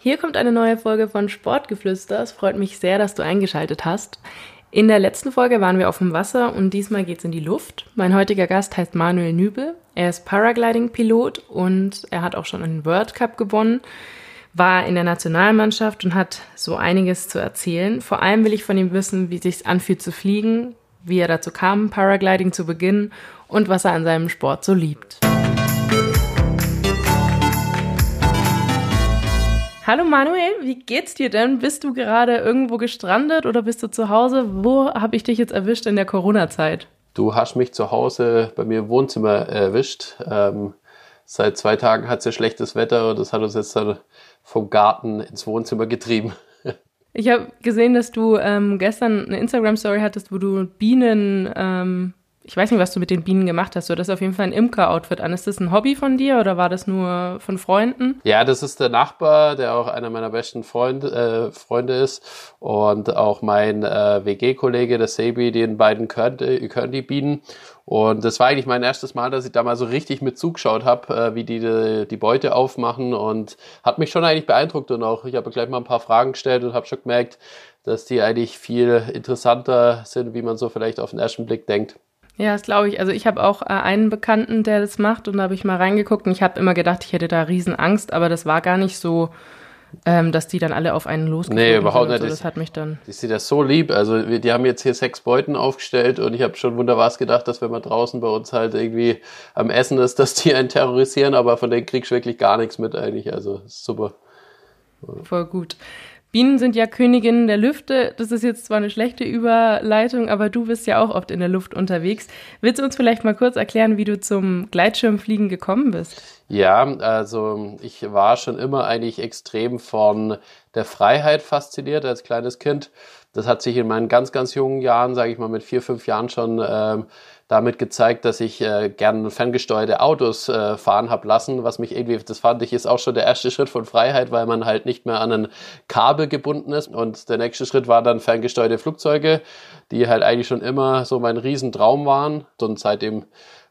Hier kommt eine neue Folge von Sportgeflüster. Es freut mich sehr, dass du eingeschaltet hast. In der letzten Folge waren wir auf dem Wasser und diesmal geht's in die Luft. Mein heutiger Gast heißt Manuel Nübel. Er ist Paragliding-Pilot und er hat auch schon einen World Cup gewonnen, war in der Nationalmannschaft und hat so einiges zu erzählen. Vor allem will ich von ihm wissen, wie es sich anfühlt zu fliegen, wie er dazu kam, Paragliding zu beginnen und was er an seinem Sport so liebt. Hallo Manuel, wie geht's dir denn? Bist du gerade irgendwo gestrandet oder bist du zu Hause? Wo habe ich dich jetzt erwischt in der Corona-Zeit? Du hast mich zu Hause bei mir im Wohnzimmer erwischt. Ähm, seit zwei Tagen hat es ja schlechtes Wetter und das hat uns jetzt dann vom Garten ins Wohnzimmer getrieben. Ich habe gesehen, dass du ähm, gestern eine Instagram-Story hattest, wo du Bienen ähm, ich weiß nicht, was du mit den Bienen gemacht hast. Du hattest auf jeden Fall ein Imker-Outfit an. Ist das ein Hobby von dir oder war das nur von Freunden? Ja, das ist der Nachbar, der auch einer meiner besten Freund, äh, Freunde ist. Und auch mein äh, WG-Kollege, der Sebi, den beiden können, können die Bienen. Und das war eigentlich mein erstes Mal, dass ich da mal so richtig mit zugeschaut habe, äh, wie die, die die Beute aufmachen und hat mich schon eigentlich beeindruckt und auch ich habe gleich mal ein paar Fragen gestellt und habe schon gemerkt, dass die eigentlich viel interessanter sind, wie man so vielleicht auf den ersten Blick denkt. Ja, das glaube ich. Also ich habe auch äh, einen Bekannten, der das macht und da habe ich mal reingeguckt und ich habe immer gedacht, ich hätte da riesen Angst, aber das war gar nicht so, ähm, dass die dann alle auf einen losgehen. Nee, überhaupt nicht. So. Das hat mich dann. Ich sehe das so lieb. Also wir, die haben jetzt hier sechs Beuten aufgestellt und ich habe schon wunderbar gedacht, dass wenn man draußen bei uns halt irgendwie am Essen ist, dass die einen terrorisieren, aber von denen kriegst du wirklich gar nichts mit eigentlich. Also super. Voll gut. Bienen sind ja Königinnen der Lüfte. Das ist jetzt zwar eine schlechte Überleitung, aber du bist ja auch oft in der Luft unterwegs. Willst du uns vielleicht mal kurz erklären, wie du zum Gleitschirmfliegen gekommen bist? Ja, also ich war schon immer eigentlich extrem von der Freiheit fasziniert als kleines Kind. Das hat sich in meinen ganz, ganz jungen Jahren, sage ich mal mit vier, fünf Jahren schon ähm, damit gezeigt, dass ich äh, gerne ferngesteuerte Autos äh, fahren habe lassen, was mich irgendwie, das fand ich, ist auch schon der erste Schritt von Freiheit, weil man halt nicht mehr an ein Kabel gebunden ist. Und der nächste Schritt war dann ferngesteuerte Flugzeuge, die halt eigentlich schon immer so mein Riesentraum waren. Und seitdem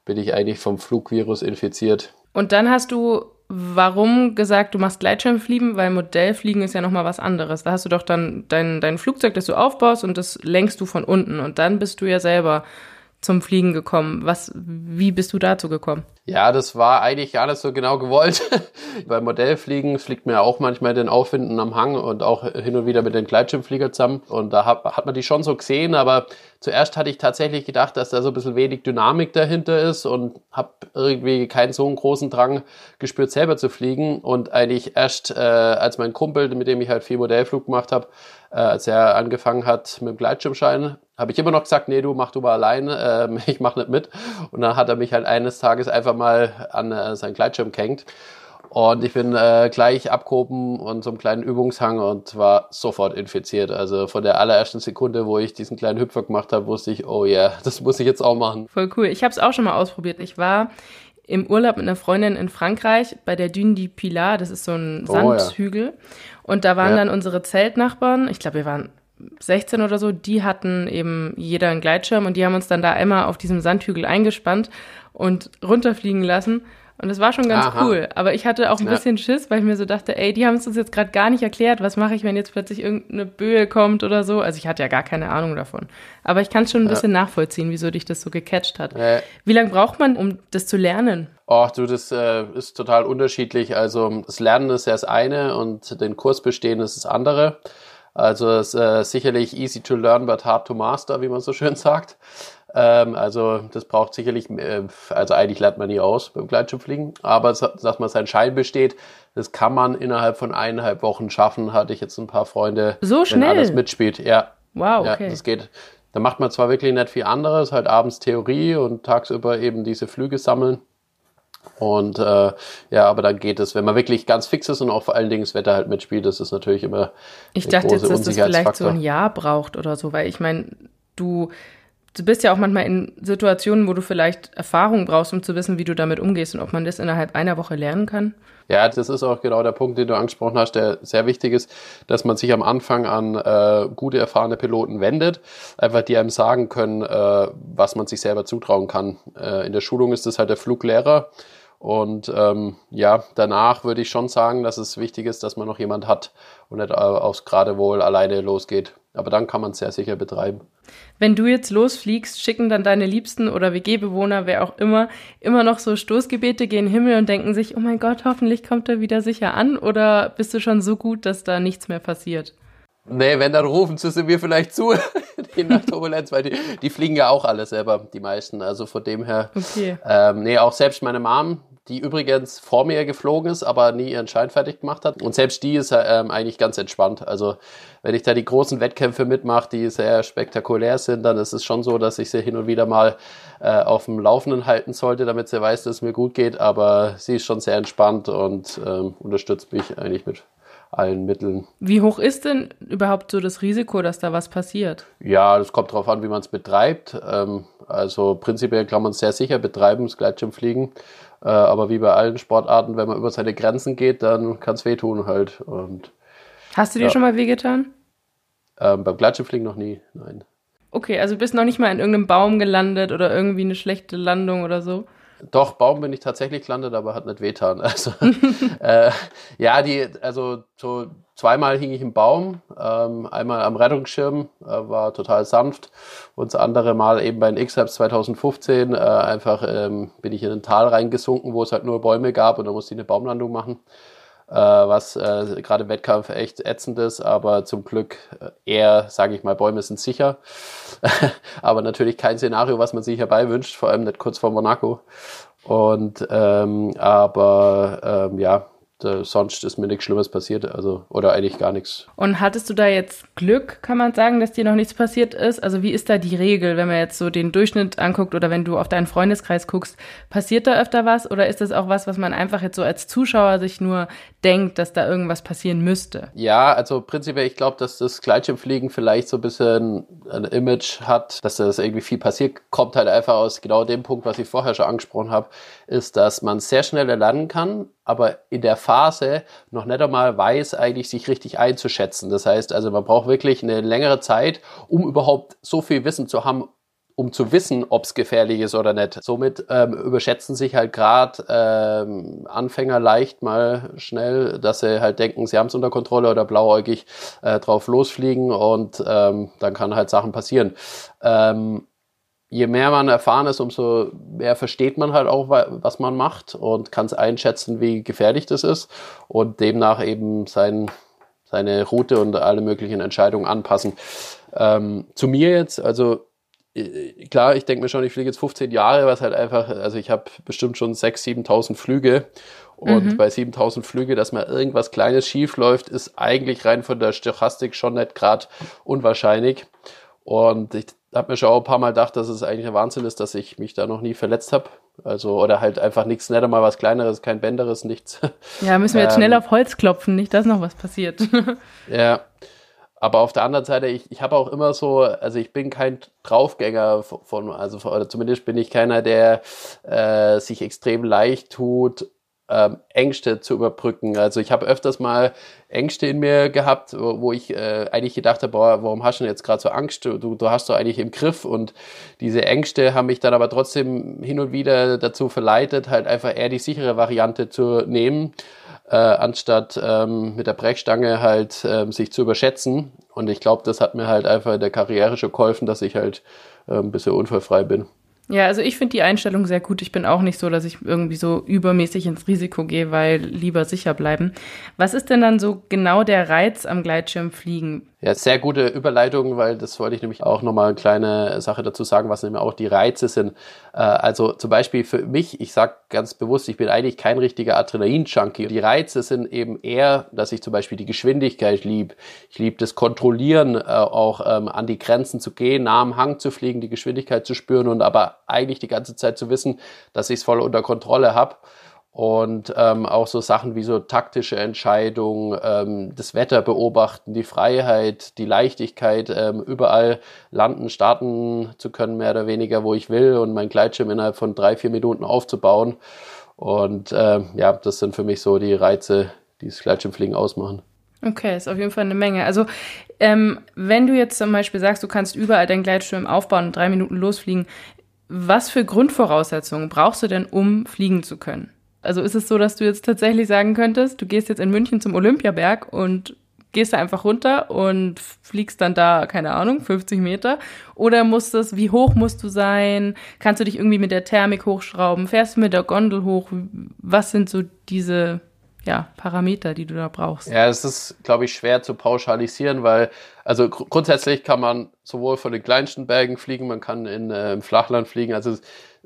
bin ich eigentlich vom Flugvirus infiziert. Und dann hast du warum gesagt, du machst Gleitschirmfliegen, weil Modellfliegen ist ja nochmal was anderes. Da hast du doch dann dein, dein Flugzeug, das du aufbaust und das lenkst du von unten und dann bist du ja selber zum Fliegen gekommen? Was, wie bist du dazu gekommen? Ja, das war eigentlich gar nicht so genau gewollt. Beim Modellfliegen fliegt man ja auch manchmal den Aufwinden am Hang und auch hin und wieder mit den Gleitschirmflieger zusammen. Und da hat, hat man die schon so gesehen, aber zuerst hatte ich tatsächlich gedacht, dass da so ein bisschen wenig Dynamik dahinter ist und habe irgendwie keinen so einen großen Drang gespürt, selber zu fliegen. Und eigentlich erst, äh, als mein Kumpel, mit dem ich halt viel Modellflug gemacht habe, äh, als er angefangen hat mit dem Gleitschirmschein, habe ich immer noch gesagt, nee, du mach du mal alleine, ähm, ich mach nicht mit. Und dann hat er mich halt eines Tages einfach mal an äh, seinen Gleitschirm gehängt. Und ich bin äh, gleich abgehoben und so einen kleinen Übungshang und war sofort infiziert. Also von der allerersten Sekunde, wo ich diesen kleinen Hüpfer gemacht habe, wusste ich, oh ja, yeah, das muss ich jetzt auch machen. Voll cool. Ich habe es auch schon mal ausprobiert. Ich war im Urlaub mit einer Freundin in Frankreich bei der Dune du Pilar. Das ist so ein Sandhügel. Oh, ja. Und da waren ja. dann unsere Zeltnachbarn. Ich glaube, wir waren 16 oder so, die hatten eben jeder einen Gleitschirm und die haben uns dann da immer auf diesem Sandhügel eingespannt und runterfliegen lassen. Und das war schon ganz Aha. cool. Aber ich hatte auch ein ja. bisschen Schiss, weil ich mir so dachte, ey, die haben es uns jetzt gerade gar nicht erklärt. Was mache ich, wenn jetzt plötzlich irgendeine Böe kommt oder so? Also ich hatte ja gar keine Ahnung davon. Aber ich kann es schon ein ja. bisschen nachvollziehen, wieso dich das so gecatcht hat. Ja. Wie lange braucht man, um das zu lernen? Oh, du, das äh, ist total unterschiedlich. Also das Lernen ist ja das eine und den Kurs bestehen ist das andere. Also es ist äh, sicherlich easy to learn, but hard to master, wie man so schön sagt. Ähm, also das braucht sicherlich, äh, also eigentlich lernt man nie aus beim Gleitschirmfliegen, aber dass man sein Schein besteht, das kann man innerhalb von eineinhalb Wochen schaffen, hatte ich jetzt ein paar Freunde, so schnell. wenn alles mitspielt. Ja. Wow, okay. Ja, das geht. Da macht man zwar wirklich nicht viel anderes, halt abends Theorie und tagsüber eben diese Flüge sammeln. Und äh, ja, aber dann geht es, wenn man wirklich ganz fix ist und auch vor allen Dingen das Wetter halt mitspielt, das ist natürlich immer. Ich dachte jetzt, dass das vielleicht so ein Jahr braucht oder so, weil ich meine, du, du bist ja auch manchmal in Situationen, wo du vielleicht Erfahrung brauchst, um zu wissen, wie du damit umgehst und ob man das innerhalb einer Woche lernen kann. Ja, das ist auch genau der Punkt, den du angesprochen hast, der sehr wichtig ist, dass man sich am Anfang an äh, gute, erfahrene Piloten wendet, einfach die einem sagen können, äh, was man sich selber zutrauen kann. Äh, in der Schulung ist das halt der Fluglehrer Und ähm, ja, danach würde ich schon sagen, dass es wichtig ist, dass man noch jemand hat und nicht äh, aufs Geradewohl alleine losgeht. Aber dann kann man es sehr sicher betreiben. Wenn du jetzt losfliegst, schicken dann deine Liebsten oder WG-Bewohner, wer auch immer, immer noch so Stoßgebete gegen den Himmel und denken sich, oh mein Gott, hoffentlich kommt er wieder sicher an? Oder bist du schon so gut, dass da nichts mehr passiert? Nee, wenn, dann rufen sie mir vielleicht zu, die nach Turbulenz, weil die, die fliegen ja auch alle selber, die meisten. Also von dem her. Okay. Ähm, nee, auch selbst meine Mom, die übrigens vor mir geflogen ist, aber nie ihren Schein fertig gemacht hat. Und selbst die ist ähm, eigentlich ganz entspannt. Also wenn ich da die großen Wettkämpfe mitmache, die sehr spektakulär sind, dann ist es schon so, dass ich sie hin und wieder mal äh, auf dem Laufenden halten sollte, damit sie weiß, dass es mir gut geht. Aber sie ist schon sehr entspannt und ähm, unterstützt mich eigentlich mit allen Mitteln. Wie hoch ist denn überhaupt so das Risiko, dass da was passiert? Ja, das kommt darauf an, wie man es betreibt. Ähm, also prinzipiell kann man es sehr sicher betreiben, das Gleitschirmfliegen. Äh, aber wie bei allen Sportarten, wenn man über seine Grenzen geht, dann kann es wehtun halt. Und, Hast du dir ja. schon mal wehgetan? Ähm, beim Gleitschirmfliegen noch nie, nein. Okay, also bist noch nicht mal in irgendeinem Baum gelandet oder irgendwie eine schlechte Landung oder so? Doch, Baum bin ich tatsächlich gelandet, aber hat nicht wehtan. Also, äh, ja, die, also so zweimal hing ich im Baum, ähm, einmal am Rettungsschirm, äh, war total sanft und das andere Mal eben bei den X-Labs 2015 äh, einfach ähm, bin ich in ein Tal reingesunken, wo es halt nur Bäume gab und da musste ich eine Baumlandung machen was äh, gerade im Wettkampf echt ätzend ist, aber zum Glück äh, eher, sage ich mal, Bäume sind sicher. aber natürlich kein Szenario, was man sich herbeiwünscht, vor allem nicht kurz vor Monaco. Und ähm, aber ähm, ja, äh, sonst ist mir nichts Schlimmes passiert, also oder eigentlich gar nichts. Und hattest du da jetzt Glück, kann man sagen, dass dir noch nichts passiert ist? Also wie ist da die Regel, wenn man jetzt so den Durchschnitt anguckt oder wenn du auf deinen Freundeskreis guckst, passiert da öfter was oder ist das auch was, was man einfach jetzt so als Zuschauer sich nur denkt, dass da irgendwas passieren müsste? Ja, also prinzipiell, ich glaube, dass das Gleitschirmfliegen vielleicht so ein bisschen ein Image hat, dass das irgendwie viel passiert, kommt halt einfach aus genau dem Punkt, was ich vorher schon angesprochen habe, ist, dass man sehr schnell lernen kann, aber in der Phase noch nicht einmal weiß, eigentlich sich richtig einzuschätzen. Das heißt also, man braucht wirklich eine längere Zeit, um überhaupt so viel Wissen zu haben, um zu wissen, ob es gefährlich ist oder nicht. Somit ähm, überschätzen sich halt gerade ähm, Anfänger leicht mal schnell, dass sie halt denken, sie haben es unter Kontrolle oder blauäugig äh, drauf losfliegen und ähm, dann kann halt Sachen passieren. Ähm, je mehr man erfahren ist, umso mehr versteht man halt auch, was man macht und kann es einschätzen, wie gefährlich das ist und demnach eben sein, seine Route und alle möglichen Entscheidungen anpassen. Ähm, zu mir jetzt, also äh, klar, ich denke mir schon, ich fliege jetzt 15 Jahre, was halt einfach, also ich habe bestimmt schon 6.000, 7.000 Flüge und mhm. bei 7.000 Flüge, dass mal irgendwas Kleines schief läuft, ist eigentlich rein von der Stochastik schon nicht gerade unwahrscheinlich. Und ich habe mir schon auch ein paar Mal gedacht, dass es eigentlich ein Wahnsinn ist, dass ich mich da noch nie verletzt habe. Also, oder halt einfach nichts, nicht einmal was Kleineres, kein Bänderes, nichts. Ja, müssen wir jetzt ähm, schnell auf Holz klopfen, nicht, dass noch was passiert. ja. Aber auf der anderen Seite, ich, ich habe auch immer so, also ich bin kein Draufgänger von, also oder zumindest bin ich keiner, der äh, sich extrem leicht tut, ähm, Ängste zu überbrücken. Also ich habe öfters mal Ängste in mir gehabt, wo, ich äh, eigentlich gedacht habe, boah, warum hast du denn jetzt gerade so Angst? Du, du hast doch eigentlich im Griff. Und diese Ängste haben mich dann aber trotzdem hin und wieder dazu verleitet, halt einfach eher die sichere Variante zu nehmen, äh, anstatt ähm, mit der Brechstange halt ähm, sich zu überschätzen. Und ich glaube, das hat mir halt einfach in der Karriere schon geholfen, dass ich halt äh, ein bisschen unfallfrei bin. Ja, also ich finde die Einstellung sehr gut. Ich bin auch nicht so, dass ich irgendwie so übermäßig ins Risiko gehe, weil lieber sicher bleiben. Was ist denn dann so genau der Reiz am Gleitschirmfliegen? Ja, sehr gute Überleitung, weil das wollte ich nämlich auch nochmal eine kleine Sache dazu sagen, was nämlich auch die Reize sind. Äh, also zum Beispiel für mich, ich sage ganz bewusst, ich bin eigentlich kein richtiger Adrenalin-Junkie. Die Reize sind eben eher, dass ich zum Beispiel die Geschwindigkeit lieb. Ich liebe das Kontrollieren, äh, auch ähm, an die Grenzen zu gehen, nah am Hang zu fliegen, die Geschwindigkeit zu spüren und aber eigentlich die ganze Zeit zu wissen, dass ich es voll unter Kontrolle habe und ähm, auch so Sachen wie so taktische Entscheidungen, ähm, das Wetter beobachten, die Freiheit, die Leichtigkeit, ähm, überall landen, starten zu können, mehr oder weniger, wo ich will und mein Gleitschirm innerhalb von drei, vier Minuten aufzubauen. Und ähm, ja, das sind für mich so die Reize, die das Gleitschirmfliegen ausmachen. Okay, ist auf jeden Fall eine Menge. Also, ähm, wenn du jetzt zum Beispiel sagst, du kannst überall deinen Gleitschirm aufbauen und drei Minuten losfliegen, was für Grundvoraussetzungen brauchst du denn, um fliegen zu können? Also ist es so, dass du jetzt tatsächlich sagen könntest, du gehst jetzt in München zum Olympiaberg und gehst da einfach runter und fliegst dann da, keine Ahnung, 50 Meter? Oder muss das, wie hoch musst du sein? Kannst du dich irgendwie mit der Thermik hochschrauben? Fährst du mit der Gondel hoch? Was sind so diese ja, Parameter, die du da brauchst? Ja, es ist, glaube ich, schwer zu pauschalisieren, weil, also gr grundsätzlich kann man sowohl von den kleinsten Bergen fliegen, man kann in, äh, im Flachland fliegen, also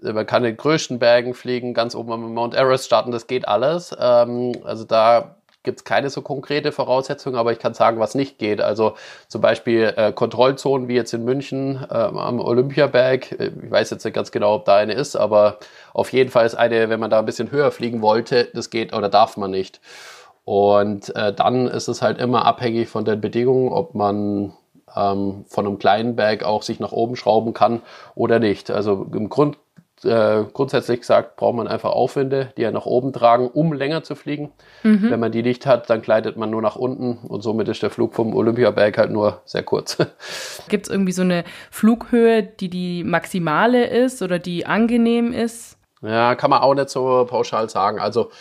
man kann in den größten Bergen fliegen, ganz oben am Mount Everest starten, das geht alles. Ähm, also da gibt es keine so konkrete Voraussetzung, aber ich kann sagen, was nicht geht. Also zum Beispiel äh, Kontrollzonen wie jetzt in München äh, am Olympiaberg. Äh, ich weiß jetzt nicht ganz genau, ob da eine ist, aber auf jeden Fall ist eine, wenn man da ein bisschen höher fliegen wollte, das geht oder darf man nicht. Und äh, dann ist es halt immer abhängig von den Bedingungen, ob man ähm, von einem kleinen Berg auch sich nach oben schrauben kann oder nicht. Also im Grund äh, grundsätzlich gesagt, braucht man einfach Aufwinde, die er nach oben tragen, um länger zu fliegen. Mhm. Wenn man die nicht hat, dann gleitet man nur nach unten und somit ist der Flug vom Olympiaberg halt nur sehr kurz. Gibt es irgendwie so eine Flughöhe, die die maximale ist oder die angenehm ist? Ja, kann man auch nicht so pauschal sagen. Also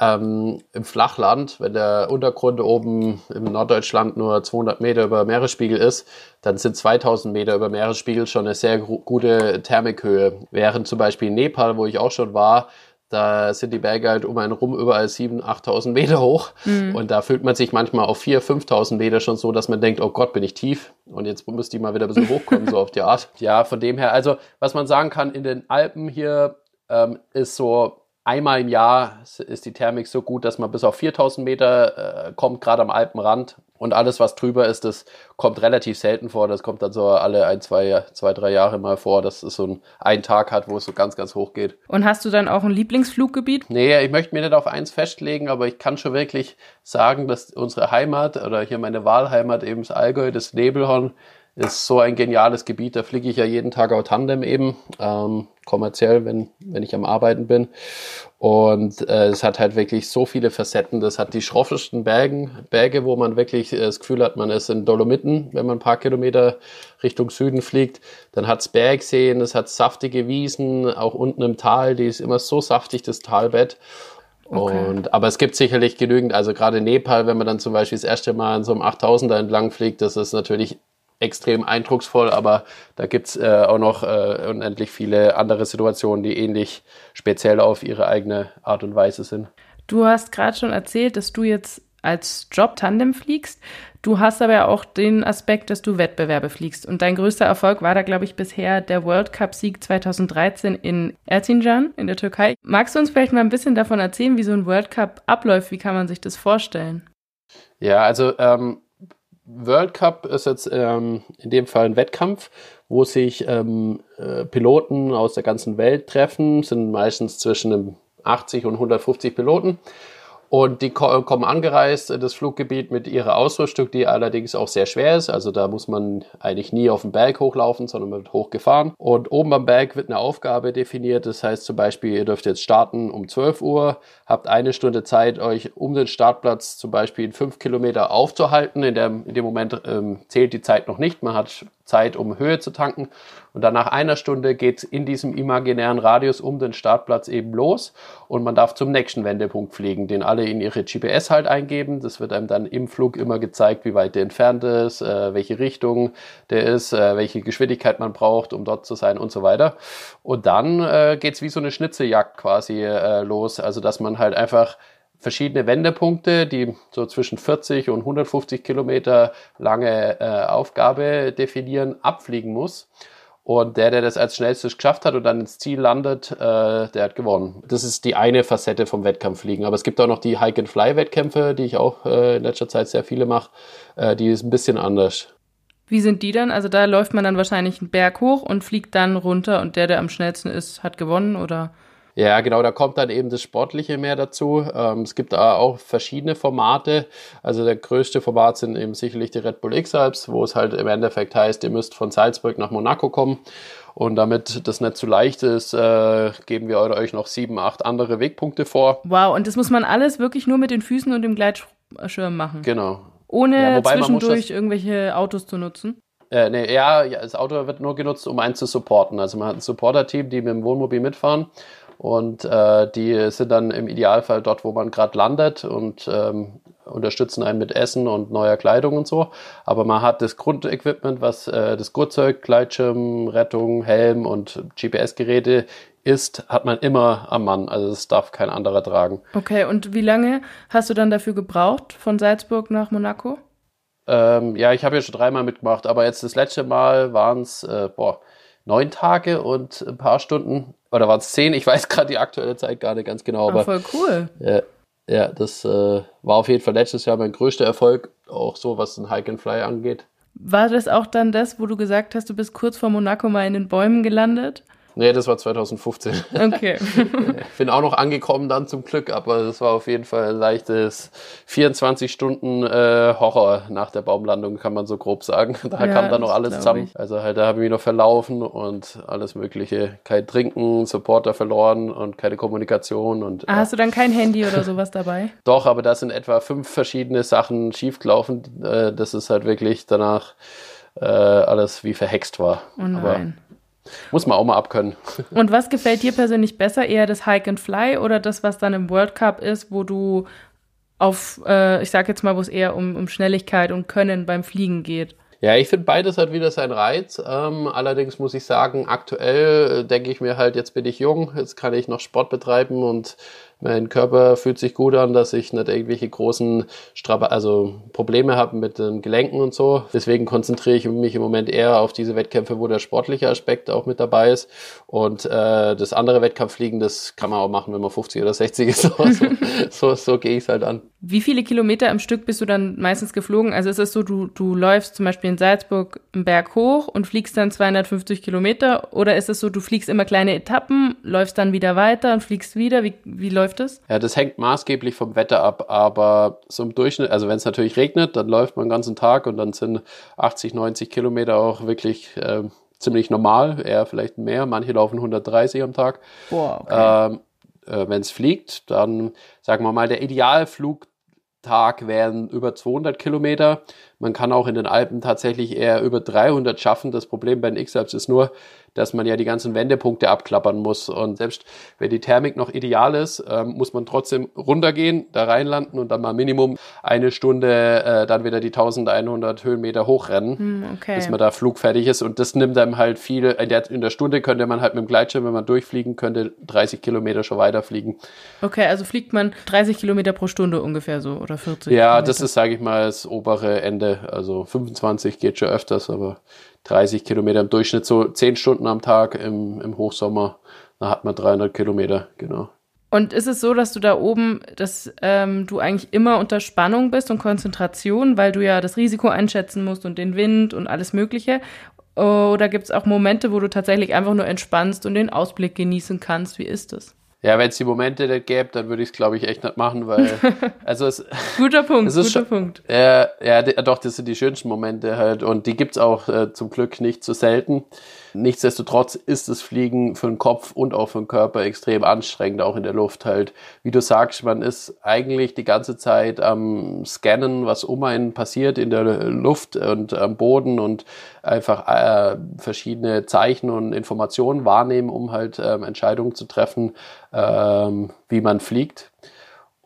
ähm, im Flachland, wenn der Untergrund oben im Norddeutschland nur 200 Meter über Meeresspiegel ist, dann sind 2000 Meter über Meeresspiegel schon eine sehr gute Thermikhöhe. Während zum Beispiel in Nepal, wo ich auch schon war, da sind die Berge halt um einen rum überall 7.000, 8.000 Meter hoch. Mhm. Und da fühlt man sich manchmal auf 4.000, 5.000 Meter schon so, dass man denkt, oh Gott, bin ich tief. Und jetzt muss die mal wieder ein bisschen hochkommen, so auf die Art. Ja, von dem her, also was man sagen kann, in den Alpen hier ähm, ist so einmal im Jahr ist die Thermik so gut, dass man bis auf 4000 Meter äh, kommt, gerade am Alpenrand. Und alles, was drüber ist, das kommt relativ selten vor. Das kommt dann so alle ein, zwei, zwei drei Jahre mal vor, dass es so ein, einen Tag hat, wo es so ganz, ganz hoch geht. Und hast du dann auch ein Lieblingsfluggebiet? Nee, ich möchte mir nicht auf eins festlegen, aber ich kann schon wirklich sagen, dass unsere Heimat oder hier meine Wahlheimat eben das Allgäu, das Nebelhorn, ist so ein geniales Gebiet. Da fliege ich ja jeden Tag auch Tandem eben, ähm, kommerziell, wenn, wenn ich am Arbeiten bin. Und äh, es hat halt wirklich so viele Facetten. Das hat die schroffesten Bergen, Berge, wo man wirklich äh, das Gefühl hat, man ist in Dolomiten, wenn man ein paar Kilometer Richtung Süden fliegt. Dann hat's Bergseen, es hat saftige Wiesen, auch unten im Tal, die ist immer so saftig, das Talbett. Okay. Und, aber es gibt sicherlich genügend, also gerade Nepal, wenn man dann zum Beispiel das erste Mal in so einem 8000er entlang fliegt, das ist natürlich extrem eindrucksvoll, aber da gibt's äh, auch noch äh, unendlich viele andere Situationen, die ähnlich speziell auf ihre eigene Art und Weise sind. Du hast gerade schon erzählt, dass du jetzt als Job Tandem fliegst. Du hast aber auch den Aspekt, dass du Wettbewerbe fliegst. Und dein größter Erfolg war da, glaube ich, bisher der World Cup-Sieg 2013 in Erzincan in der Türkei. Magst du uns vielleicht mal ein bisschen davon erzählen, wie so ein World Cup abläuft? Wie kann man sich das vorstellen? Ja, also ähm, World Cup ist jetzt ähm, in dem Fall ein Wettkampf, wo sich ähm, äh, Piloten aus der ganzen Welt treffen, sind meistens zwischen 80 und 150 Piloten und die kommen angereist in das Fluggebiet mit ihrer Ausrüstung, die allerdings auch sehr schwer ist. Also da muss man eigentlich nie auf den Berg hochlaufen, sondern wird hochgefahren. Und oben am Berg wird eine Aufgabe definiert. Das heißt zum Beispiel, ihr dürft jetzt starten um 12 Uhr, habt eine Stunde Zeit, euch um den Startplatz zum Beispiel in fünf Kilometer aufzuhalten. In dem, in dem Moment ähm, zählt die Zeit noch nicht. Man hat Zeit, um Höhe zu tanken. Und dann nach einer Stunde geht es in diesem imaginären Radius um den Startplatz eben los und man darf zum nächsten Wendepunkt fliegen, den alle in ihre GPS halt eingeben. Das wird einem dann im Flug immer gezeigt, wie weit der entfernt ist, äh, welche Richtung der ist, äh, welche Geschwindigkeit man braucht, um dort zu sein und so weiter. Und dann äh, geht es wie so eine Schnitzeljagd quasi äh, los. Also dass man halt einfach verschiedene Wendepunkte, die so zwischen 40 und 150 Kilometer lange äh, Aufgabe definieren, abfliegen muss. Und der, der das als schnellstes geschafft hat und dann ins Ziel landet, äh, der hat gewonnen. Das ist die eine Facette vom Wettkampffliegen. Aber es gibt auch noch die Hike-and-Fly-Wettkämpfe, die ich auch äh, in letzter Zeit sehr viele mache. Äh, die ist ein bisschen anders. Wie sind die dann? Also da läuft man dann wahrscheinlich einen Berg hoch und fliegt dann runter und der, der am schnellsten ist, hat gewonnen, oder? Ja, genau, da kommt dann eben das Sportliche mehr dazu. Ähm, es gibt da auch verschiedene Formate. Also der größte Format sind eben sicherlich die Red Bull X-Alps, wo es halt im Endeffekt heißt, ihr müsst von Salzburg nach Monaco kommen. Und damit das nicht zu leicht ist, äh, geben wir euch noch sieben, acht andere Wegpunkte vor. Wow, und das muss man alles wirklich nur mit den Füßen und dem Gleitschirm machen. Genau. Ohne ja, zwischendurch irgendwelche Autos zu nutzen. Äh, nee, ja, das Auto wird nur genutzt, um einen zu supporten. Also man hat ein Supporter-Team, die mit dem Wohnmobil mitfahren Und äh, die sind dann im Idealfall dort, wo man gerade landet und ähm, unterstützen einen mit Essen und neuer Kleidung und so. Aber man hat das Grundequipment, was äh, das Gurtzeug, Gleitschirm, Rettung, Helm und GPS-Geräte ist, hat man immer am Mann. Also das darf kein anderer tragen. Okay, und wie lange hast du dann dafür gebraucht von Salzburg nach Monaco? Ähm, ja, ich habe ja schon dreimal mitgemacht, aber jetzt das letzte Mal waren es, äh, boah, neun Tage und ein paar Stunden. Oder waren es zehn? Ich weiß gerade die aktuelle Zeit gar nicht ganz genau. Ah, aber, voll cool. Ja, ja das äh, war auf jeden Fall letztes Jahr mein größter Erfolg, auch so was ein Hike and Fly angeht. War das auch dann das, wo du gesagt hast, du bist kurz vor Monaco mal in den Bäumen gelandet? Nee, das war 2015. Okay. bin auch noch angekommen dann zum Glück, aber das war auf jeden Fall ein leichtes 24 Stunden äh, Horror nach der Baumlandung, kann man so grob sagen. Da ja, kam dann noch alles zusammen. Ich. Also halt, da habe ich mich noch verlaufen und alles mögliche. Kein Trinken, Supporter verloren und keine Kommunikation. Und, ah, Hast du dann kein Handy oder sowas dabei? Doch, aber da sind etwa fünf verschiedene Sachen schiefgelaufen. Äh, das ist halt wirklich danach äh, alles wie verhext war. Oh nein. Aber muss man auch mal abkönnen. Und was gefällt dir persönlich besser? Eher das Hike and Fly oder das, was dann im World Cup ist, wo du auf, äh, ich sag jetzt mal, wo es eher um, um Schnelligkeit und Können beim Fliegen geht? Ja, ich finde beides hat wieder seinen Reiz. Ähm, allerdings muss ich sagen, aktuell äh, denke ich mir halt, jetzt bin ich jung, jetzt kann ich noch Sport betreiben und mein Körper fühlt sich gut an, dass ich nicht irgendwelche großen Strab also Probleme habe mit den Gelenken und so. Deswegen konzentriere ich mich im Moment eher auf diese Wettkämpfe, wo der sportliche Aspekt auch mit dabei ist. Und äh, das andere Wettkampffliegen, das kann man auch machen, wenn man 50 oder 60 ist. so, so, so gehe ich es halt an. Wie viele Kilometer am Stück bist du dann meistens geflogen? Also ist es so, du, du läufst zum Beispiel in Salzburg einen Berg hoch und fliegst dann 250 Kilometer? Oder ist es so, du fliegst immer kleine Etappen, läufst dann wieder weiter und fliegst wieder? Wie, wie läuft läuft es? Ja, das hängt maßgeblich vom Wetter ab, aber so im Durchschnitt, also wenn es natürlich regnet, dann läuft man den ganzen Tag und dann sind 80, 90 Kilometer auch wirklich äh, ziemlich normal, eher vielleicht mehr. Manche laufen 130 am Tag. Boah, okay. Ähm, äh, wenn es fliegt, dann sagen wir mal, der Idealflugtag wären über 200 Kilometer. Man kann auch in den Alpen tatsächlich eher über 300 schaffen. Das Problem bei den X-Alps ist nur, dass man ja die ganzen Wendepunkte abklappern muss. Und selbst wenn die Thermik noch ideal ist, ähm, muss man trotzdem runtergehen, da reinlanden und dann mal Minimum eine Stunde äh, dann wieder die 1100 Höhenmeter hochrennen, hm, okay. bis man da flugfertig ist. Und das nimmt einem halt viel. In der, in der Stunde könnte man halt mit dem Gleitschirm, wenn man durchfliegen könnte, 30 Kilometer schon weiterfliegen. Okay, also fliegt man 30 Kilometer pro Stunde ungefähr so oder 40? Ja, Kilometer. das ist, sage ich mal, das obere Ende. Also 25 geht schon öfters, aber 30 Kilometer im Durchschnitt, so 10 Stunden am Tag im, im Hochsommer. Da hat man 300 Kilometer, genau. Und ist es so, dass du da oben, dass ähm, du eigentlich immer unter Spannung bist und Konzentration, weil du ja das Risiko einschätzen musst und den Wind und alles Mögliche? Oder gibt es auch Momente, wo du tatsächlich einfach nur entspannst und den Ausblick genießen kannst? Wie ist das? Ja, wenn es die Momente nicht gäbe, dann würde ich es, glaube ich, echt nicht machen, weil. Also es, guter Punkt, guter schon, Punkt. Ja, ja, doch, das sind die schönsten Momente halt. Und die gibt's auch äh, zum Glück nicht so selten. Nichtsdestotrotz ist das Fliegen für den Kopf und auch für den Körper extrem anstrengend, auch in der Luft halt. Wie du sagst, man ist eigentlich die ganze Zeit am Scannen, was um einen passiert in der Luft und am Boden und einfach äh, verschiedene Zeichen und Informationen wahrnehmen, um halt ähm, Entscheidungen zu treffen, ähm, wie man fliegt.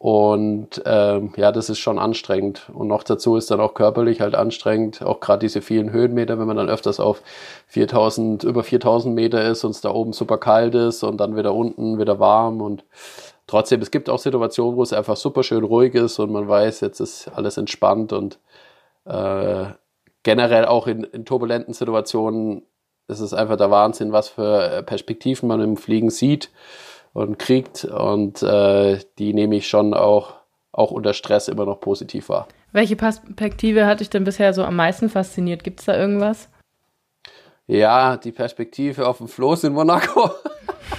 Und ähm, ja, das ist schon anstrengend. Und noch dazu ist dann auch körperlich halt anstrengend, auch gerade diese vielen Höhenmeter, wenn man dann öfters auf 4000, über 4000 Meter ist und es da oben super kalt ist und dann wieder unten wieder warm. Und trotzdem, es gibt auch Situationen, wo es einfach super schön ruhig ist und man weiß, jetzt ist alles entspannt und äh, generell auch in, in turbulenten Situationen ist es einfach der Wahnsinn, was für Perspektiven man im Fliegen sieht und kriegt. Und äh, die nehme ich schon auch, auch unter Stress immer noch positiv wahr. Welche Perspektive hat dich denn bisher so am meisten fasziniert? Gibt es da irgendwas? Ja, die Perspektive auf dem Floß in Monaco.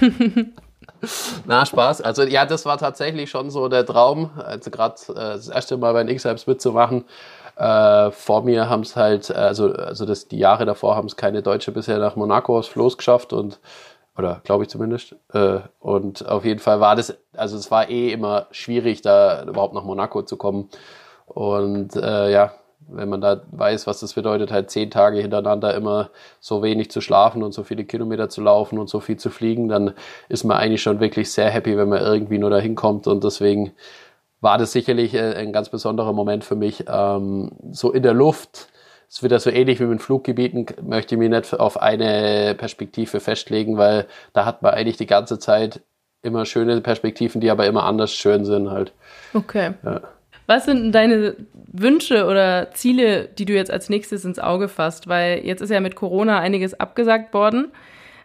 Na, Spaß. Also ja, das war tatsächlich schon so der Traum. Also gerade äh, das erste Mal bei den X-Hypes mitzumachen. Äh, vor mir haben es halt, also, also das, die Jahre davor haben es keine Deutsche bisher nach Monaco aus Floß geschafft und oder glaube ich zumindest. Äh, und auf jeden Fall war das, also es war eh immer schwierig, da überhaupt nach Monaco zu kommen. Und äh, ja, wenn man da weiß, was das bedeutet, halt zehn Tage hintereinander immer so wenig zu schlafen und so viele Kilometer zu laufen und so viel zu fliegen, dann ist man eigentlich schon wirklich sehr happy, wenn man irgendwie nur dahin kommt und deswegen war das sicherlich äh, ein ganz besonderer Moment für mich. Ähm, so in der Luft, es wird ja so ähnlich wie mit Fluggebieten, möchte ich mich nicht auf eine Perspektive festlegen, weil da hat man eigentlich die ganze Zeit immer schöne Perspektiven, die aber immer anders schön sind halt. Okay. Ja. Was sind deine Wünsche oder Ziele, die du jetzt als nächstes ins Auge fasst? Weil jetzt ist ja mit Corona einiges abgesagt worden.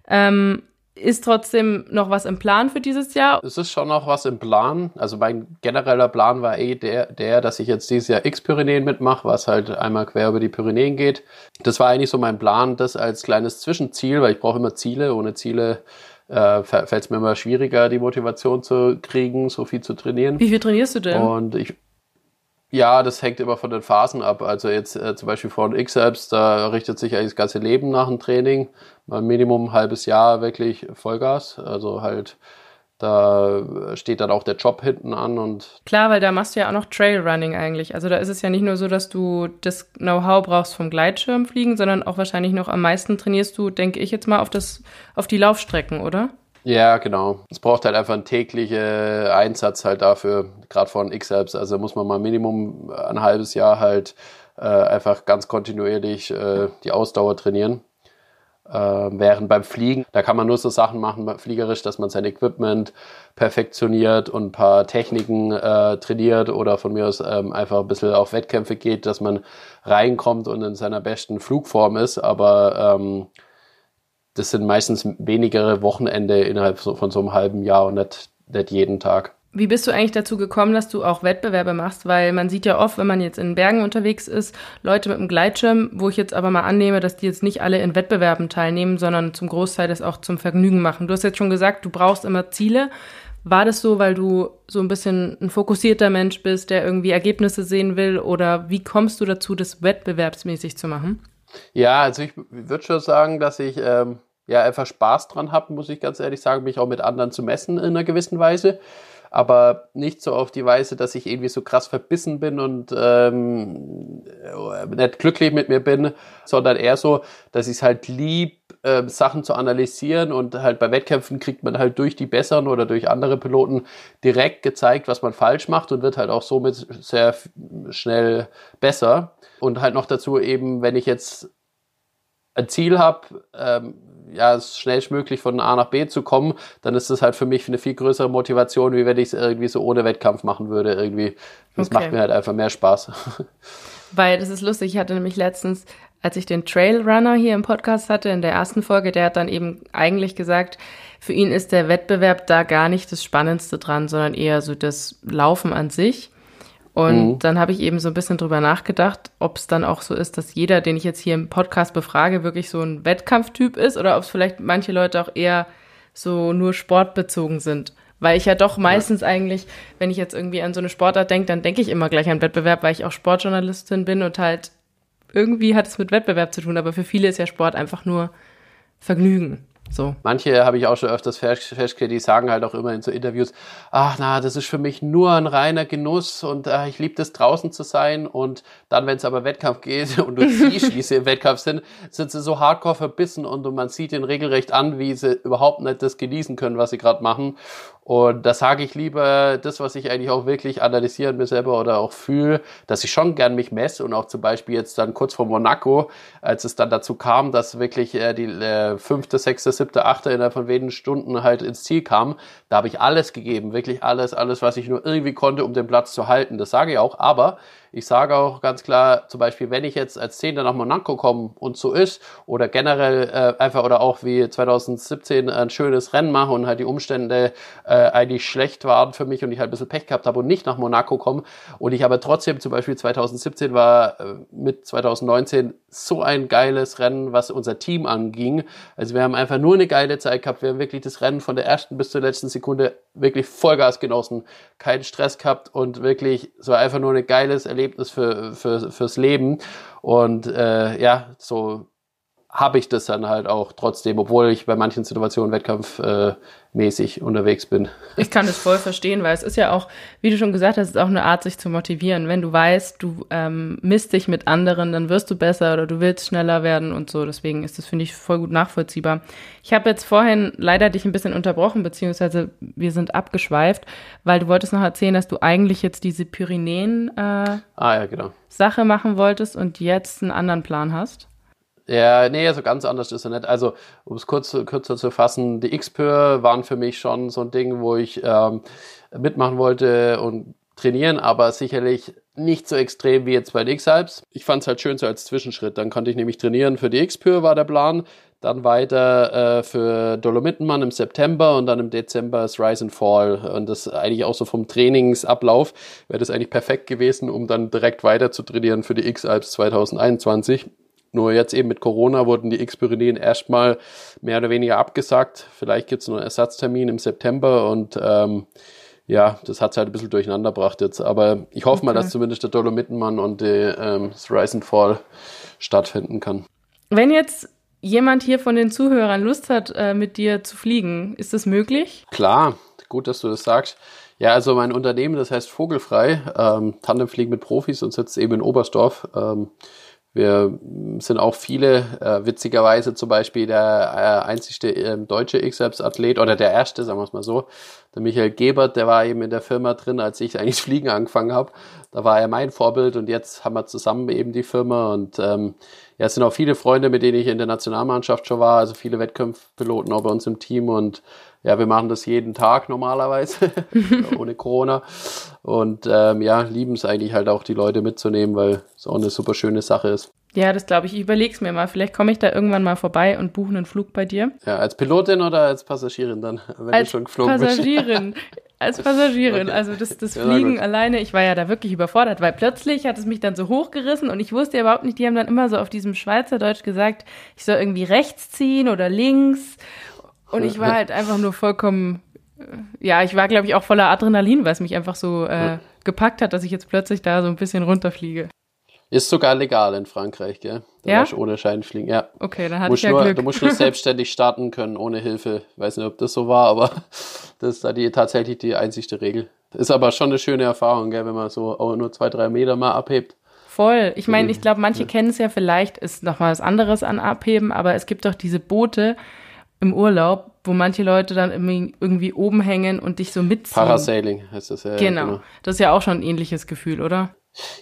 Ähm, ist trotzdem noch was im Plan für dieses Jahr? Es ist schon noch was im Plan. Also mein genereller Plan war eh der, der dass ich jetzt dieses Jahr X-Pyrenäen mitmache, was halt einmal quer über die Pyrenäen geht. Das war eigentlich so mein Plan, das als kleines Zwischenziel, weil ich brauche immer Ziele. Ohne Ziele äh, fällt es mir immer schwieriger, die Motivation zu kriegen, so viel zu trainieren. Wie viel trainierst du denn? Und ich ja, das hängt immer von den Phasen ab. Also jetzt äh, zum Beispiel von X selbst, da richtet sich eigentlich das ganze Leben nach dem Training. Mal Minimum ein halbes Jahr wirklich Vollgas. Also halt, da steht dann auch der Job hinten an und. Klar, weil da machst du ja auch noch Trailrunning eigentlich. Also da ist es ja nicht nur so, dass du das Know-how brauchst vom Gleitschirmfliegen, sondern auch wahrscheinlich noch am meisten trainierst du, denke ich jetzt mal, auf das, auf die Laufstrecken, oder? Ja, genau. Es braucht halt einfach einen täglichen Einsatz halt dafür, gerade von X-Apps. Also muss man mal Minimum ein halbes Jahr halt äh, einfach ganz kontinuierlich äh, die Ausdauer trainieren. Äh, während beim Fliegen, da kann man nur so Sachen machen, fliegerisch, dass man sein Equipment perfektioniert und ein paar Techniken äh, trainiert oder von mir aus ähm, einfach ein bisschen auf Wettkämpfe geht, dass man reinkommt und in seiner besten Flugform ist. Aber ähm, das sind meistens wenigere Wochenende innerhalb von so einem halben Jahr und nicht, nicht jeden Tag. Wie bist du eigentlich dazu gekommen, dass du auch Wettbewerbe machst? Weil man sieht ja oft, wenn man jetzt in Bergen unterwegs ist, Leute mit einem Gleitschirm, wo ich jetzt aber mal annehme, dass die jetzt nicht alle in Wettbewerben teilnehmen, sondern zum Großteil das auch zum Vergnügen machen. Du hast jetzt schon gesagt, du brauchst immer Ziele. War das so, weil du so ein bisschen ein fokussierter Mensch bist, der irgendwie Ergebnisse sehen will? Oder wie kommst du dazu, das wettbewerbsmäßig zu machen? Ja, also ich würde schon sagen, dass ich ähm, ja einfach Spaß dran habe, muss ich ganz ehrlich sagen, mich auch mit anderen zu messen in einer gewissen Weise. Aber nicht so auf die Weise, dass ich irgendwie so krass verbissen bin und ähm, nicht glücklich mit mir bin, sondern eher so, dass ich es halt lieb, äh, Sachen zu analysieren und halt bei Wettkämpfen kriegt man halt durch die Besseren oder durch andere Piloten direkt gezeigt, was man falsch macht und wird halt auch somit sehr schnell besser. Und halt noch dazu eben, wenn ich jetzt ein Ziel habe, ähm, ja, schnellstmöglich von A nach B zu kommen, dann ist das halt für mich eine viel größere Motivation, wie wenn ich es irgendwie so ohne Wettkampf machen würde. Irgendwie. Das okay. macht mir halt einfach mehr Spaß. Weil das ist lustig, ich hatte nämlich letztens, als ich den Trailrunner hier im Podcast hatte, in der ersten Folge, der hat dann eben eigentlich gesagt, für ihn ist der Wettbewerb da gar nicht das Spannendste dran, sondern eher so das Laufen an sich. Und mhm. dann habe ich eben so ein bisschen drüber nachgedacht, ob es dann auch so ist, dass jeder, den ich jetzt hier im Podcast befrage, wirklich so ein Wettkampftyp ist oder ob es vielleicht manche Leute auch eher so nur sportbezogen sind. Weil ich ja doch meistens ja. eigentlich, wenn ich jetzt irgendwie an so eine Sportart denke, dann denke ich immer gleich an Wettbewerb, weil ich auch Sportjournalistin bin und halt irgendwie hat es mit Wettbewerb zu tun, aber für viele ist ja Sport einfach nur Vergnügen. So. Manche habe ich auch schon öfters festgestellt, die sagen halt auch immer in so Interviews, ach na, das ist für mich nur ein reiner Genuss und äh, ich liebe das draußen zu sein und dann, wenn es aber Wettkampf geht und du siehst, wie sie im Wettkampf sind, sind sie so hardcore verbissen und man sieht ihnen regelrecht an, wie sie überhaupt nicht das genießen können, was sie gerade machen und da sage ich lieber das, was ich eigentlich auch wirklich analysieren mir selber oder auch fühle, dass ich schon gern mich messe und auch zum Beispiel jetzt dann kurz vor Monaco, als es dann dazu kam, dass wirklich äh, die äh, fünfte, sechste, siebte, achte innerhalb von wenigen Stunden halt ins Ziel kam, da habe ich alles gegeben, wirklich alles, alles, was ich nur irgendwie konnte, um den Platz zu halten. Das sage ich auch, aber ich sage auch ganz klar, zum Beispiel, wenn ich jetzt als Zehnter nach Monaco komme und so ist, oder generell äh, einfach oder auch wie 2017 ein schönes Rennen mache und halt die Umstände äh, eigentlich schlecht waren für mich und ich halt ein bisschen Pech gehabt habe und nicht nach Monaco komme und ich aber trotzdem zum Beispiel 2017 war äh, mit 2019 so ein geiles Rennen, was unser Team anging. Also wir haben einfach nur eine geile Zeit gehabt. Wir haben wirklich das Rennen von der ersten bis zur letzten Sekunde wirklich Vollgas genossen, keinen Stress gehabt und wirklich so einfach nur ein geiles Erlebnis für, für, fürs Leben. Und äh, ja, so habe ich das dann halt auch trotzdem, obwohl ich bei manchen Situationen wettkampfmäßig äh, unterwegs bin. Ich kann das voll verstehen, weil es ist ja auch, wie du schon gesagt hast, es ist auch eine Art, sich zu motivieren. Wenn du weißt, du ähm, misst dich mit anderen, dann wirst du besser oder du willst schneller werden und so. Deswegen ist das, finde ich, voll gut nachvollziehbar. Ich habe jetzt vorhin leider dich ein bisschen unterbrochen, beziehungsweise wir sind abgeschweift, weil du wolltest noch erzählen, dass du eigentlich jetzt diese Pyrenäen äh, ah, ja, genau. Sache machen wolltest und jetzt einen anderen Plan hast. Ja, nee, so ganz anders ist er nicht. Also, um es kurz, kürzer zu fassen, die X-Pür waren für mich schon so ein Ding, wo ich ähm, mitmachen wollte und trainieren, aber sicherlich nicht so extrem wie jetzt bei den X-Alps. Ich fand es halt schön so als Zwischenschritt. Dann konnte ich nämlich trainieren für die X-Pür war der Plan. Dann weiter äh, für Dolomitenmann im September und dann im Dezember das Rise and Fall. Und das eigentlich auch so vom Trainingsablauf wäre das eigentlich perfekt gewesen, um dann direkt weiter zu trainieren für die X-Alps 2021. Nur jetzt eben mit Corona wurden die X-Pyrenäen erstmal mehr oder weniger abgesagt. Vielleicht gibt es noch einen Ersatztermin im September und ähm, ja, das hat es halt ein bisschen durcheinander gebracht jetzt. Aber ich hoffe okay. mal, dass zumindest der Dolomitenmann und die, ähm, das Rise and Fall stattfinden kann. Wenn jetzt jemand hier von den Zuhörern Lust hat, äh, mit dir zu fliegen, ist das möglich? Klar, gut, dass du das sagst. Ja, also mein Unternehmen, das heißt Vogelfrei, ähm, Tandemfliegen mit Profis und sitzt eben in Oberstdorf. Ähm, wir sind auch viele, äh, witzigerweise zum Beispiel der äh, einzigste äh, deutsche X-Athlet oder der erste, sagen wir es mal so, der Michael Gebert, der war eben in der Firma drin, als ich eigentlich Fliegen angefangen habe. Da war er mein Vorbild und jetzt haben wir zusammen eben die Firma und ähm, ja, es sind auch viele Freunde, mit denen ich in der Nationalmannschaft schon war, also viele Wettkampfpiloten auch bei uns im Team und ja, wir machen das jeden Tag normalerweise, ohne Corona. Und ähm, ja, lieben es eigentlich halt auch, die Leute mitzunehmen, weil es auch eine super schöne Sache ist. Ja, das glaube ich. Ich überlege es mir mal. Vielleicht komme ich da irgendwann mal vorbei und buche einen Flug bei dir. Ja, als Pilotin oder als Passagierin dann, wenn als du schon geflogen Passagierin. bist? Als Passagierin. Okay. Also das, das Fliegen ja, alleine, ich war ja da wirklich überfordert, weil plötzlich hat es mich dann so hochgerissen und ich wusste überhaupt nicht, die haben dann immer so auf diesem Schweizerdeutsch gesagt, ich soll irgendwie rechts ziehen oder links. Und ich war halt einfach nur vollkommen, äh, ja, ich war, glaube ich, auch voller Adrenalin, weil es mich einfach so äh, gepackt hat, dass ich jetzt plötzlich da so ein bisschen runterfliege. Ist sogar legal in Frankreich, gell? Da ja? ohne Schein fliegen, ja. Okay, dann hatte ich ja nur, Glück. Du musst nur selbstständig starten können, ohne Hilfe. Ich weiß nicht, ob das so war, aber das ist da die, tatsächlich die einzigste Regel. Ist aber schon eine schöne Erfahrung, gell, wenn man so auch nur zwei, drei Meter mal abhebt. Voll. Ich meine, ich glaube, manche ja. kennen es ja vielleicht, ist nochmal was anderes an Abheben, aber es gibt doch diese Boote, im Urlaub, wo manche Leute dann irgendwie oben hängen und dich so mitziehen. Parasailing heißt das ja. Genau. genau. Das ist ja auch schon ein ähnliches Gefühl, oder?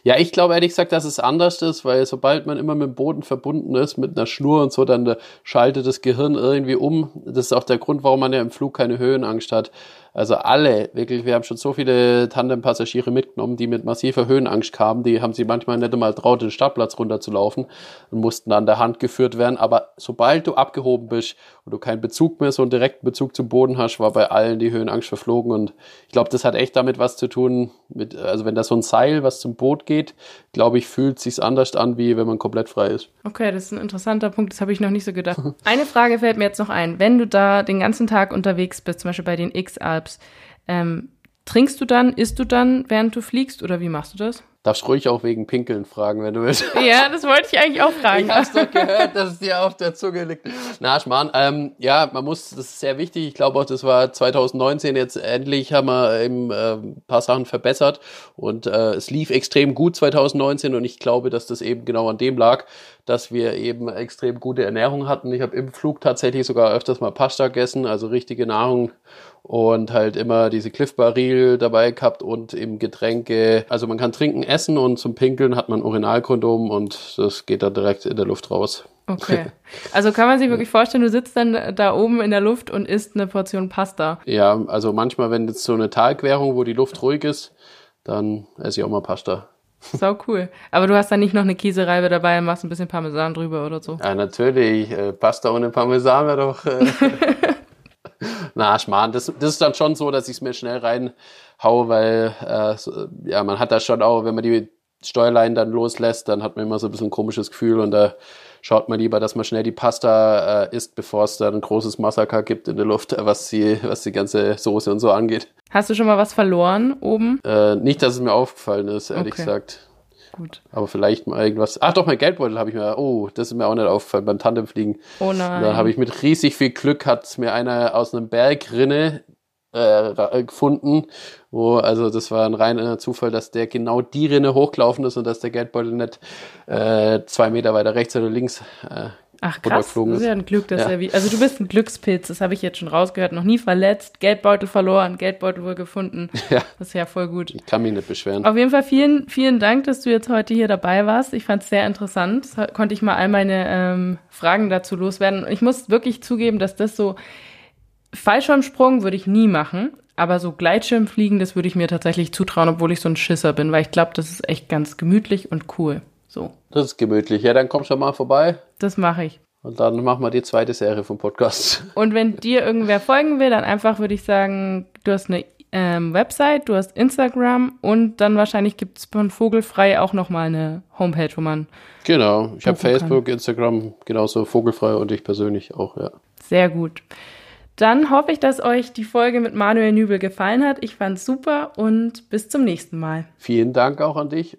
Ja, ich glaube ehrlich gesagt, dass es anders ist, weil sobald man immer mit dem Boden verbunden ist, mit einer Schnur und so, dann schaltet das Gehirn irgendwie um. Das ist auch der Grund, warum man ja im Flug keine Höhenangst hat. Also alle, wirklich, wir haben schon so viele Tandem-Passagiere mitgenommen, die mit massiver Höhenangst kamen. Die haben sie manchmal nicht einmal traut, den Startplatz runterzulaufen und mussten an der Hand geführt werden. Aber sobald du abgehoben bist und du keinen Bezug mehr, so einen direkten Bezug zum Boden hast, war bei allen die Höhenangst verflogen. Und ich glaube, das hat echt damit was zu tun, mit, also wenn da so ein Seil, was zum Boot geht, glaube ich, fühlt sich's anders an, wie wenn man komplett frei ist. Okay, das ist ein interessanter Punkt, das habe ich noch nicht so gedacht. Eine Frage fällt mir jetzt noch ein. Wenn du da den ganzen Tag unterwegs bist, zum Beispiel bei den X-Alps, ähm, trinkst du dann, isst du dann, während du fliegst oder wie machst du das? Darfst ruhig auch wegen Pinkeln fragen, wenn du willst. Ja, das wollte ich eigentlich auch fragen. Ich hab's doch gehört, dass es dir auf der Zunge liegt. Na, Schmarrn. Ähm, ja, man muss, das ist sehr wichtig. Ich glaube auch, das war 2019 jetzt endlich haben wir eben äh, ein paar Sachen verbessert und äh, es lief extrem gut 2019 und ich glaube, dass das eben genau an dem lag, dass wir eben extrem gute Ernährung hatten. Ich habe im Flug tatsächlich sogar öfters mal Pasta gegessen, also richtige Nahrung und halt immer diese Cliff Baril dabei gehabt und eben Getränke. Also man kann trinken, essen und zum Pinkeln hat man Urinalkondom und das geht dann direkt in der Luft raus. Okay. Also kann man sich wirklich vorstellen, du sitzt dann da oben in der Luft und isst eine Portion Pasta. Ja, also manchmal, wenn jetzt so eine Talquerung, wo die Luft ruhig ist, dann esse ich auch mal Pasta. Sau cool. Aber du hast dann nicht noch eine Käsereibe dabei und machst ein bisschen Parmesan drüber oder so? Ja, natürlich. Äh, Pasta ohne Parmesan wäre doch. Äh Na, Schmarrn. Das, das ist dann schon so, dass ich es mir schnell reinhaue, weil äh, so, ja, man hat da schon auch, wenn man die Steuerlein dann loslässt, dann hat man immer so ein bisschen ein komisches Gefühl und da schaut man lieber, dass man schnell die Pasta äh, isst, bevor es dann ein großes Massaker gibt in der Luft, was die, was die ganze Soße und so angeht. Hast du schon mal was verloren oben? Äh, nicht, dass es mir aufgefallen ist, ehrlich okay. gesagt. Gut. Aber vielleicht mal irgendwas. Ach doch, mein Geldbeutel habe ich mir. Oh, das ist mir auch nicht aufgefallen beim Tandemfliegen. Oh nein. Da habe ich mit riesig viel Glück hat mir einer aus einem Bergrinne äh, gefunden, wo, also das war ein reiner Zufall, dass der genau die Rinne hochgelaufen ist und dass der Geldbeutel nicht äh, zwei Meter weiter rechts oder links äh, Ach krass, das ist ja ein Glück, dass ja. er wie, also du bist ein Glückspilz, das habe ich jetzt schon rausgehört, noch nie verletzt, Geldbeutel verloren, Geldbeutel wohl gefunden. Ja. Das ist ja voll gut. Ich kann mich nicht beschweren. Auf jeden Fall vielen, vielen Dank, dass du jetzt heute hier dabei warst. Ich fand es sehr interessant. Konnte ich mal all meine ähm, Fragen dazu loswerden. Ich muss wirklich zugeben, dass das so Fallschirmsprung würde ich nie machen, aber so Gleitschirmfliegen, das würde ich mir tatsächlich zutrauen, obwohl ich so ein Schisser bin, weil ich glaube, das ist echt ganz gemütlich und cool. So. Das ist gemütlich. Ja, dann kommst du mal vorbei. Das mache ich. Und dann machen wir die zweite Serie vom Podcast. Und wenn dir irgendwer folgen will, dann einfach würde ich sagen, du hast eine ähm, Website, du hast Instagram und dann wahrscheinlich gibt es von Vogelfrei auch nochmal eine Homepage, wo man. Genau, ich habe Facebook, kann. Instagram, genauso Vogelfrei und ich persönlich auch, ja. Sehr gut. Dann hoffe ich, dass euch die Folge mit Manuel Nübel gefallen hat. Ich fand's super und bis zum nächsten Mal. Vielen Dank auch an dich.